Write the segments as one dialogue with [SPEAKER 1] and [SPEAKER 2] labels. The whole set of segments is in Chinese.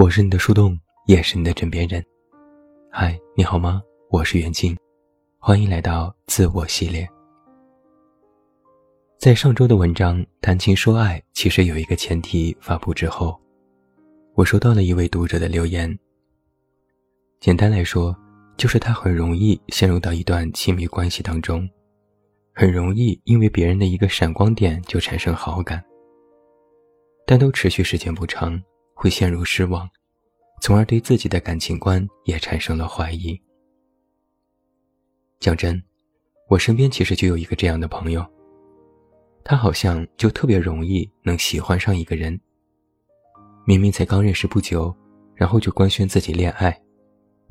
[SPEAKER 1] 我是你的树洞，也是你的枕边人。嗨，你好吗？我是袁静，欢迎来到自我系列。在上周的文章《谈情说爱》其实有一个前提发布之后，我收到了一位读者的留言。简单来说，就是他很容易陷入到一段亲密关系当中，很容易因为别人的一个闪光点就产生好感，但都持续时间不长。会陷入失望，从而对自己的感情观也产生了怀疑。讲真，我身边其实就有一个这样的朋友，他好像就特别容易能喜欢上一个人。明明才刚认识不久，然后就官宣自己恋爱，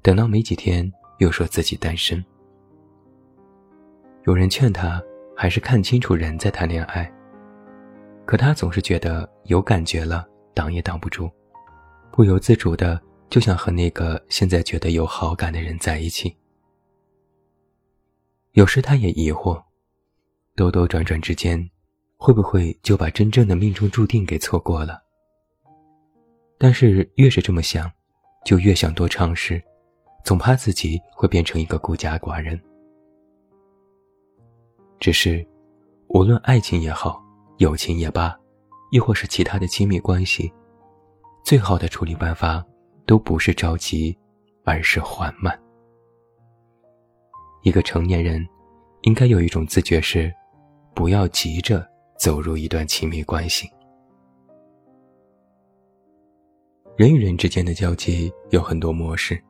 [SPEAKER 1] 等到没几天又说自己单身。有人劝他还是看清楚人再谈恋爱，可他总是觉得有感觉了，挡也挡不住。不由自主的就想和那个现在觉得有好感的人在一起。有时他也疑惑，兜兜转转之间，会不会就把真正的命中注定给错过了？但是越是这么想，就越想多尝试，总怕自己会变成一个孤家寡人。只是，无论爱情也好，友情也罢，亦或是其他的亲密关系。最好的处理办法，都不是着急，而是缓慢。一个成年人，应该有一种自觉是，不要急着走入一段亲密关系。人与人之间的交际有很多模式，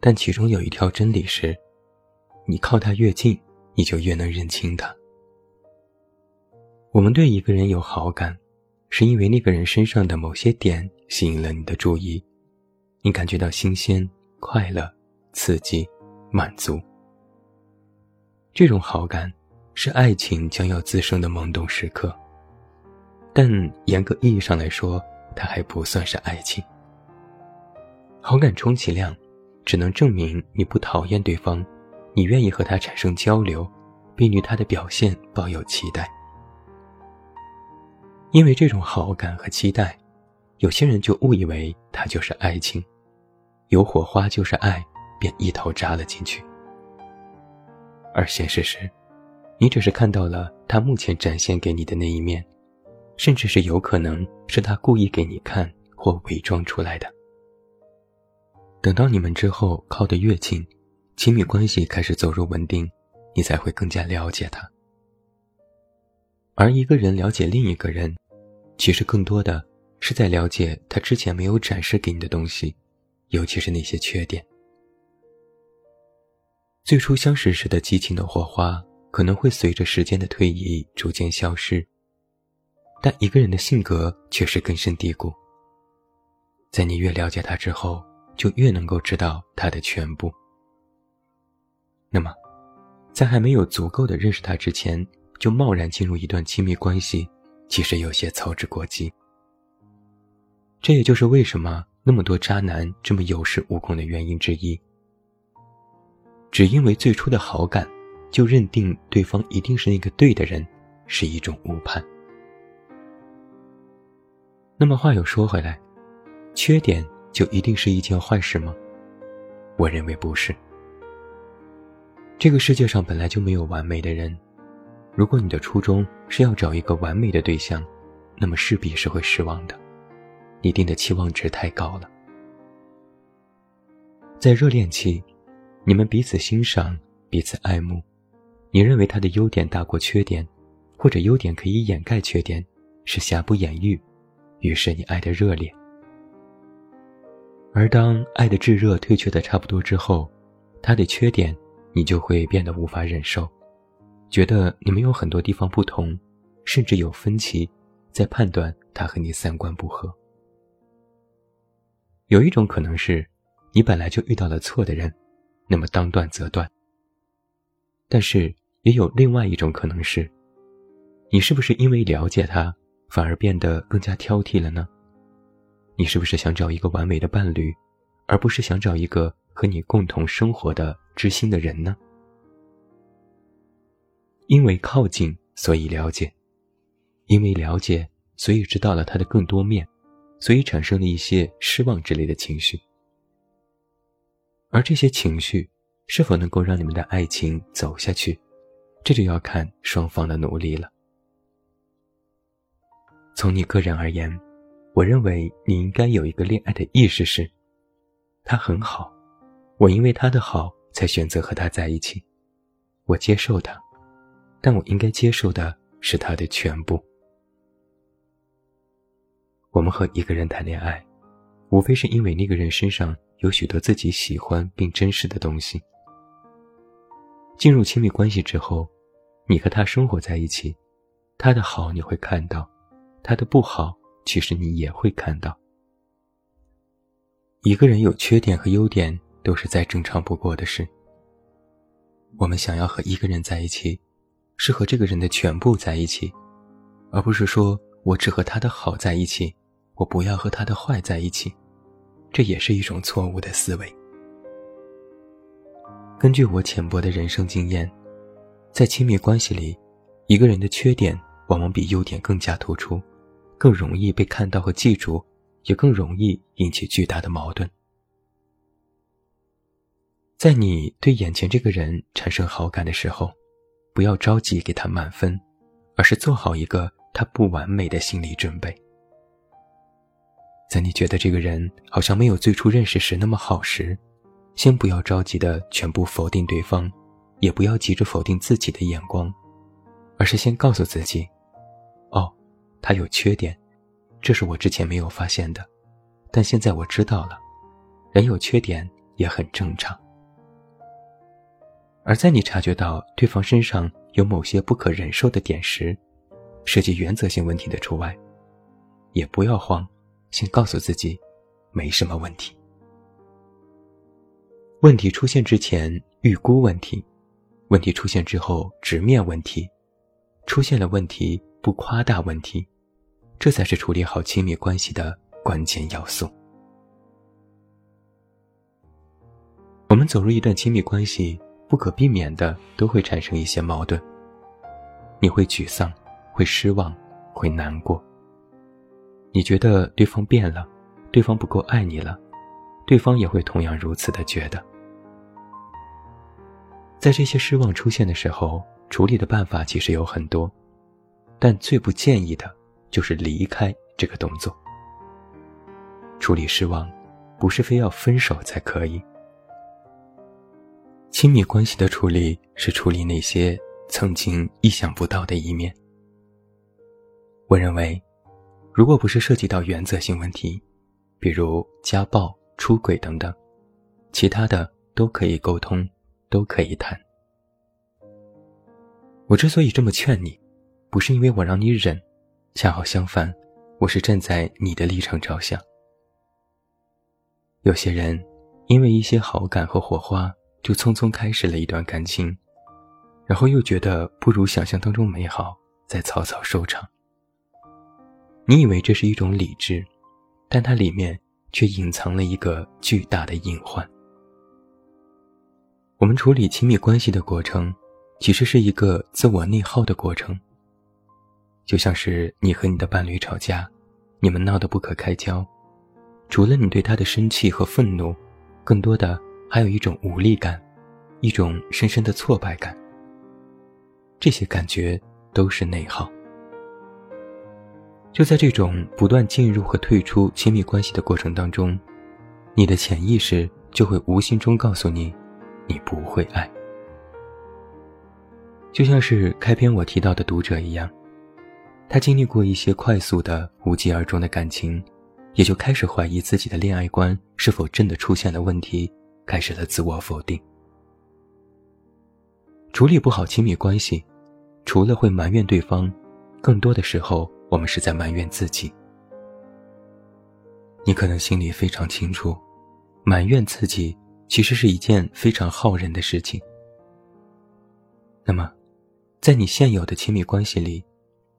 [SPEAKER 1] 但其中有一条真理是：你靠他越近，你就越能认清他。我们对一个人有好感。是因为那个人身上的某些点吸引了你的注意，你感觉到新鲜、快乐、刺激、满足。这种好感是爱情将要滋生的萌动时刻，但严格意义上来说，它还不算是爱情。好感充其量只能证明你不讨厌对方，你愿意和他产生交流，并对他的表现抱有期待。因为这种好感和期待，有些人就误以为它就是爱情，有火花就是爱，便一头扎了进去。而现实是，你只是看到了他目前展现给你的那一面，甚至是有可能是他故意给你看或伪装出来的。等到你们之后靠得越近，亲密关系开始走入稳定，你才会更加了解他。而一个人了解另一个人。其实更多的是在了解他之前没有展示给你的东西，尤其是那些缺点。最初相识时的激情的火花，可能会随着时间的推移逐渐消失。但一个人的性格却是根深蒂固。在你越了解他之后，就越能够知道他的全部。那么，在还没有足够的认识他之前，就贸然进入一段亲密关系。其实有些操之过急，这也就是为什么那么多渣男这么有恃无恐的原因之一。只因为最初的好感，就认定对方一定是那个对的人，是一种误判。那么话又说回来，缺点就一定是一件坏事吗？我认为不是。这个世界上本来就没有完美的人。如果你的初衷是要找一个完美的对象，那么势必是会失望的。你定的期望值太高了。在热恋期，你们彼此欣赏，彼此爱慕，你认为他的优点大过缺点，或者优点可以掩盖缺点，是瑕不掩瑜，于是你爱的热烈。而当爱的炙热退却的差不多之后，他的缺点你就会变得无法忍受。觉得你们有很多地方不同，甚至有分歧，在判断他和你三观不合。有一种可能是，你本来就遇到了错的人，那么当断则断。但是也有另外一种可能是，你是不是因为了解他，反而变得更加挑剔了呢？你是不是想找一个完美的伴侣，而不是想找一个和你共同生活的知心的人呢？因为靠近，所以了解；因为了解，所以知道了他的更多面，所以产生了一些失望之类的情绪。而这些情绪是否能够让你们的爱情走下去，这就要看双方的努力了。从你个人而言，我认为你应该有一个恋爱的意识是：他很好，我因为他的好才选择和他在一起，我接受他，但我应该接受的是他的全部。我们和一个人谈恋爱，无非是因为那个人身上有许多自己喜欢并珍视的东西。进入亲密关系之后，你和他生活在一起，他的好你会看到，他的不好其实你也会看到。一个人有缺点和优点都是再正常不过的事。我们想要和一个人在一起，是和这个人的全部在一起，而不是说我只和他的好在一起。我不要和他的坏在一起，这也是一种错误的思维。根据我浅薄的人生经验，在亲密关系里，一个人的缺点往往比优点更加突出，更容易被看到和记住，也更容易引起巨大的矛盾。在你对眼前这个人产生好感的时候，不要着急给他满分，而是做好一个他不完美的心理准备。在你觉得这个人好像没有最初认识时那么好时，先不要着急的全部否定对方，也不要急着否定自己的眼光，而是先告诉自己：“哦，他有缺点，这是我之前没有发现的，但现在我知道了，人有缺点也很正常。”而在你察觉到对方身上有某些不可忍受的点时，涉及原则性问题的除外，也不要慌。先告诉自己，没什么问题。问题出现之前预估问题，问题出现之后直面问题，出现了问题不夸大问题，这才是处理好亲密关系的关键要素。我们走入一段亲密关系，不可避免的都会产生一些矛盾。你会沮丧，会失望，会难过。你觉得对方变了，对方不够爱你了，对方也会同样如此的觉得。在这些失望出现的时候，处理的办法其实有很多，但最不建议的就是离开这个动作。处理失望，不是非要分手才可以。亲密关系的处理是处理那些曾经意想不到的一面。我认为。如果不是涉及到原则性问题，比如家暴、出轨等等，其他的都可以沟通，都可以谈。我之所以这么劝你，不是因为我让你忍，恰好相反，我是站在你的立场着想。有些人因为一些好感和火花，就匆匆开始了一段感情，然后又觉得不如想象当中美好，再草草收场。你以为这是一种理智，但它里面却隐藏了一个巨大的隐患。我们处理亲密关系的过程，其实是一个自我内耗的过程。就像是你和你的伴侣吵架，你们闹得不可开交，除了你对他的生气和愤怒，更多的还有一种无力感，一种深深的挫败感。这些感觉都是内耗。就在这种不断进入和退出亲密关系的过程当中，你的潜意识就会无形中告诉你，你不会爱。就像是开篇我提到的读者一样，他经历过一些快速的无疾而终的感情，也就开始怀疑自己的恋爱观是否真的出现了问题，开始了自我否定。处理不好亲密关系，除了会埋怨对方，更多的时候。我们是在埋怨自己。你可能心里非常清楚，埋怨自己其实是一件非常耗人的事情。那么，在你现有的亲密关系里，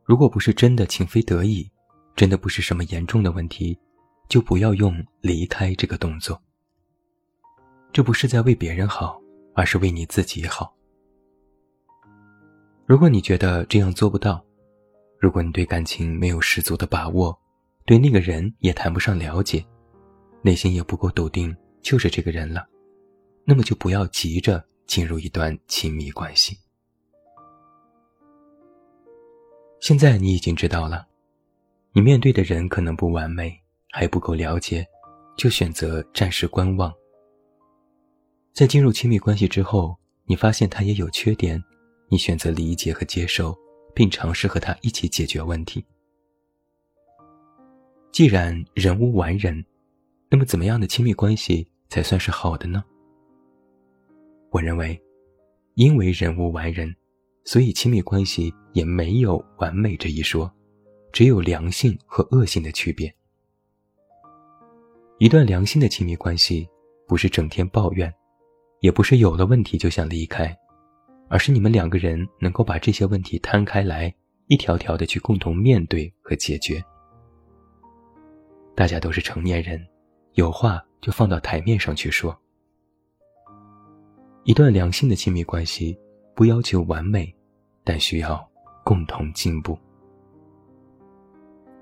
[SPEAKER 1] 如果不是真的情非得已，真的不是什么严重的问题，就不要用离开这个动作。这不是在为别人好，而是为你自己好。如果你觉得这样做不到，如果你对感情没有十足的把握，对那个人也谈不上了解，内心也不够笃定就是这个人了，那么就不要急着进入一段亲密关系。现在你已经知道了，你面对的人可能不完美，还不够了解，就选择暂时观望。在进入亲密关系之后，你发现他也有缺点，你选择理解和接受，并尝试和他一起解决问题。既然人无完人，那么怎么样的亲密关系才算是好的呢？我认为，因为人无完人，所以亲密关系也没有完美这一说，只有良性和恶性的区别。一段良性的亲密关系，不是整天抱怨，也不是有了问题就想离开，而是你们两个人能够把这些问题摊开来，一条条的去共同面对和解决。大家都是成年人，有话就放到台面上去说。一段良性的亲密关系，不要求完美，但需要共同进步。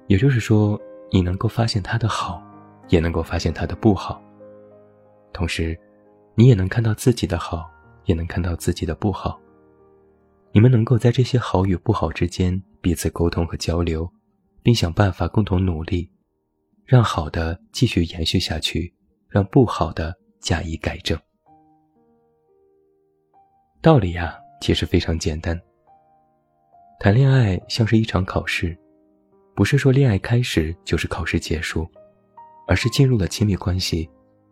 [SPEAKER 1] 也就是说，你能够发现他的好，也能够发现他的不好。同时，你也能看到自己的好，也能看到自己的不好。你们能够在这些好与不好之间彼此沟通和交流，并想办法共同努力。让好的继续延续下去，让不好的加以改正。道理呀，其实非常简单。谈恋爱像是一场考试，不是说恋爱开始就是考试结束，而是进入了亲密关系，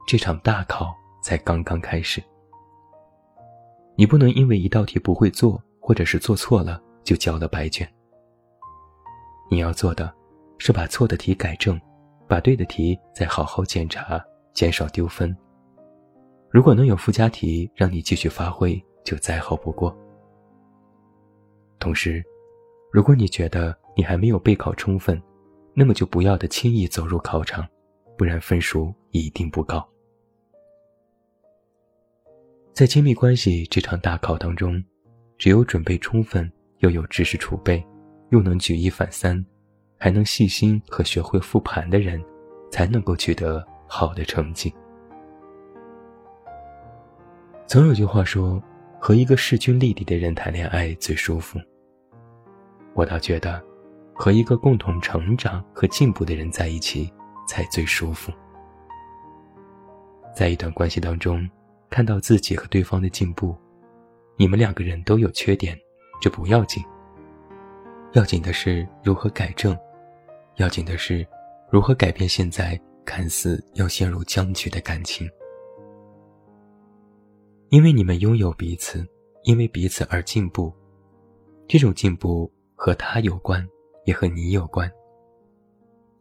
[SPEAKER 1] 这场大考才刚刚开始。你不能因为一道题不会做，或者是做错了就交了白卷。你要做的，是把错的题改正。把对的题再好好检查，减少丢分。如果能有附加题让你继续发挥，就再好不过。同时，如果你觉得你还没有备考充分，那么就不要的轻易走入考场，不然分数一定不高。在亲密关系这场大考当中，只有准备充分，又有知识储备，又能举一反三。还能细心和学会复盘的人，才能够取得好的成绩。总有句话说，和一个势均力敌的人谈恋爱最舒服。我倒觉得，和一个共同成长和进步的人在一起才最舒服。在一段关系当中，看到自己和对方的进步，你们两个人都有缺点，这不要紧。要紧的是如何改正。要紧的是，如何改变现在看似要陷入僵局的感情？因为你们拥有彼此，因为彼此而进步。这种进步和他有关，也和你有关。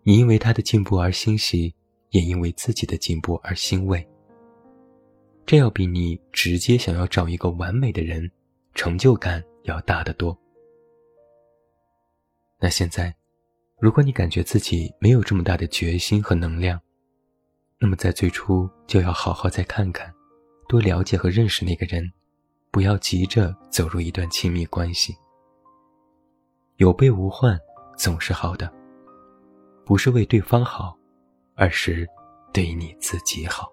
[SPEAKER 1] 你因为他的进步而欣喜，也因为自己的进步而欣慰。这要比你直接想要找一个完美的人，成就感要大得多。那现在。如果你感觉自己没有这么大的决心和能量，那么在最初就要好好再看看，多了解和认识那个人，不要急着走入一段亲密关系。有备无患总是好的，不是为对方好，而是对你自己好。